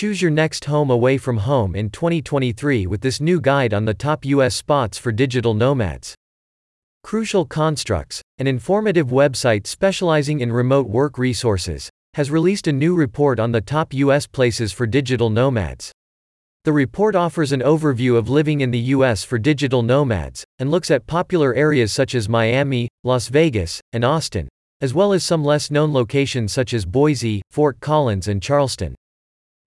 Choose your next home away from home in 2023 with this new guide on the top US spots for digital nomads. Crucial Constructs, an informative website specializing in remote work resources, has released a new report on the top US places for digital nomads. The report offers an overview of living in the US for digital nomads, and looks at popular areas such as Miami, Las Vegas, and Austin, as well as some less known locations such as Boise, Fort Collins, and Charleston.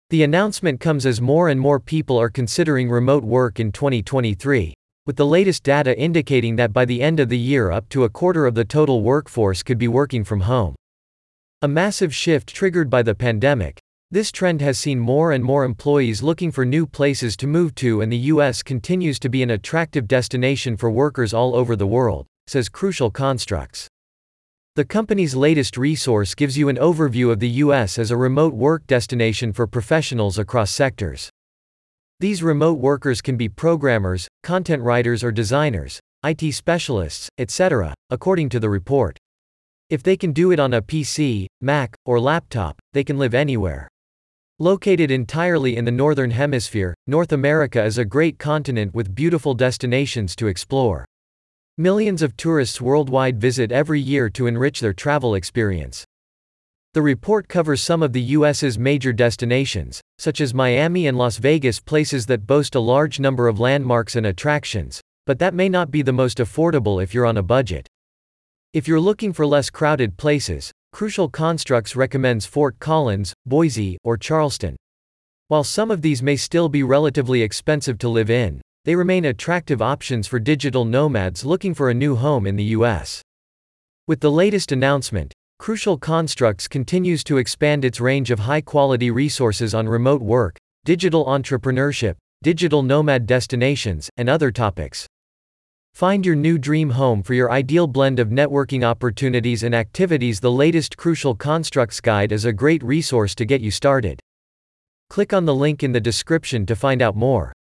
The announcement comes as more and more people are considering remote work in 2023, with the latest data indicating that by the end of the year up to a quarter of the total workforce could be working from home. A massive shift triggered by the pandemic, this trend has seen more and more employees looking for new places to move to, and the U.S. continues to be an attractive destination for workers all over the world, says Crucial Constructs. The company's latest resource gives you an overview of the U.S. as a remote work destination for professionals across sectors. These remote workers can be programmers, content writers, or designers, IT specialists, etc., according to the report. If they can do it on a PC, Mac, or laptop, they can live anywhere. Located entirely in the Northern Hemisphere, North America is a great continent with beautiful destinations to explore. Millions of tourists worldwide visit every year to enrich their travel experience. The report covers some of the U.S.'s major destinations, such as Miami and Las Vegas, places that boast a large number of landmarks and attractions, but that may not be the most affordable if you're on a budget. If you're looking for less crowded places, Crucial Constructs recommends Fort Collins, Boise, or Charleston. While some of these may still be relatively expensive to live in, they remain attractive options for digital nomads looking for a new home in the US. With the latest announcement, Crucial Constructs continues to expand its range of high quality resources on remote work, digital entrepreneurship, digital nomad destinations, and other topics. Find your new dream home for your ideal blend of networking opportunities and activities. The latest Crucial Constructs Guide is a great resource to get you started. Click on the link in the description to find out more.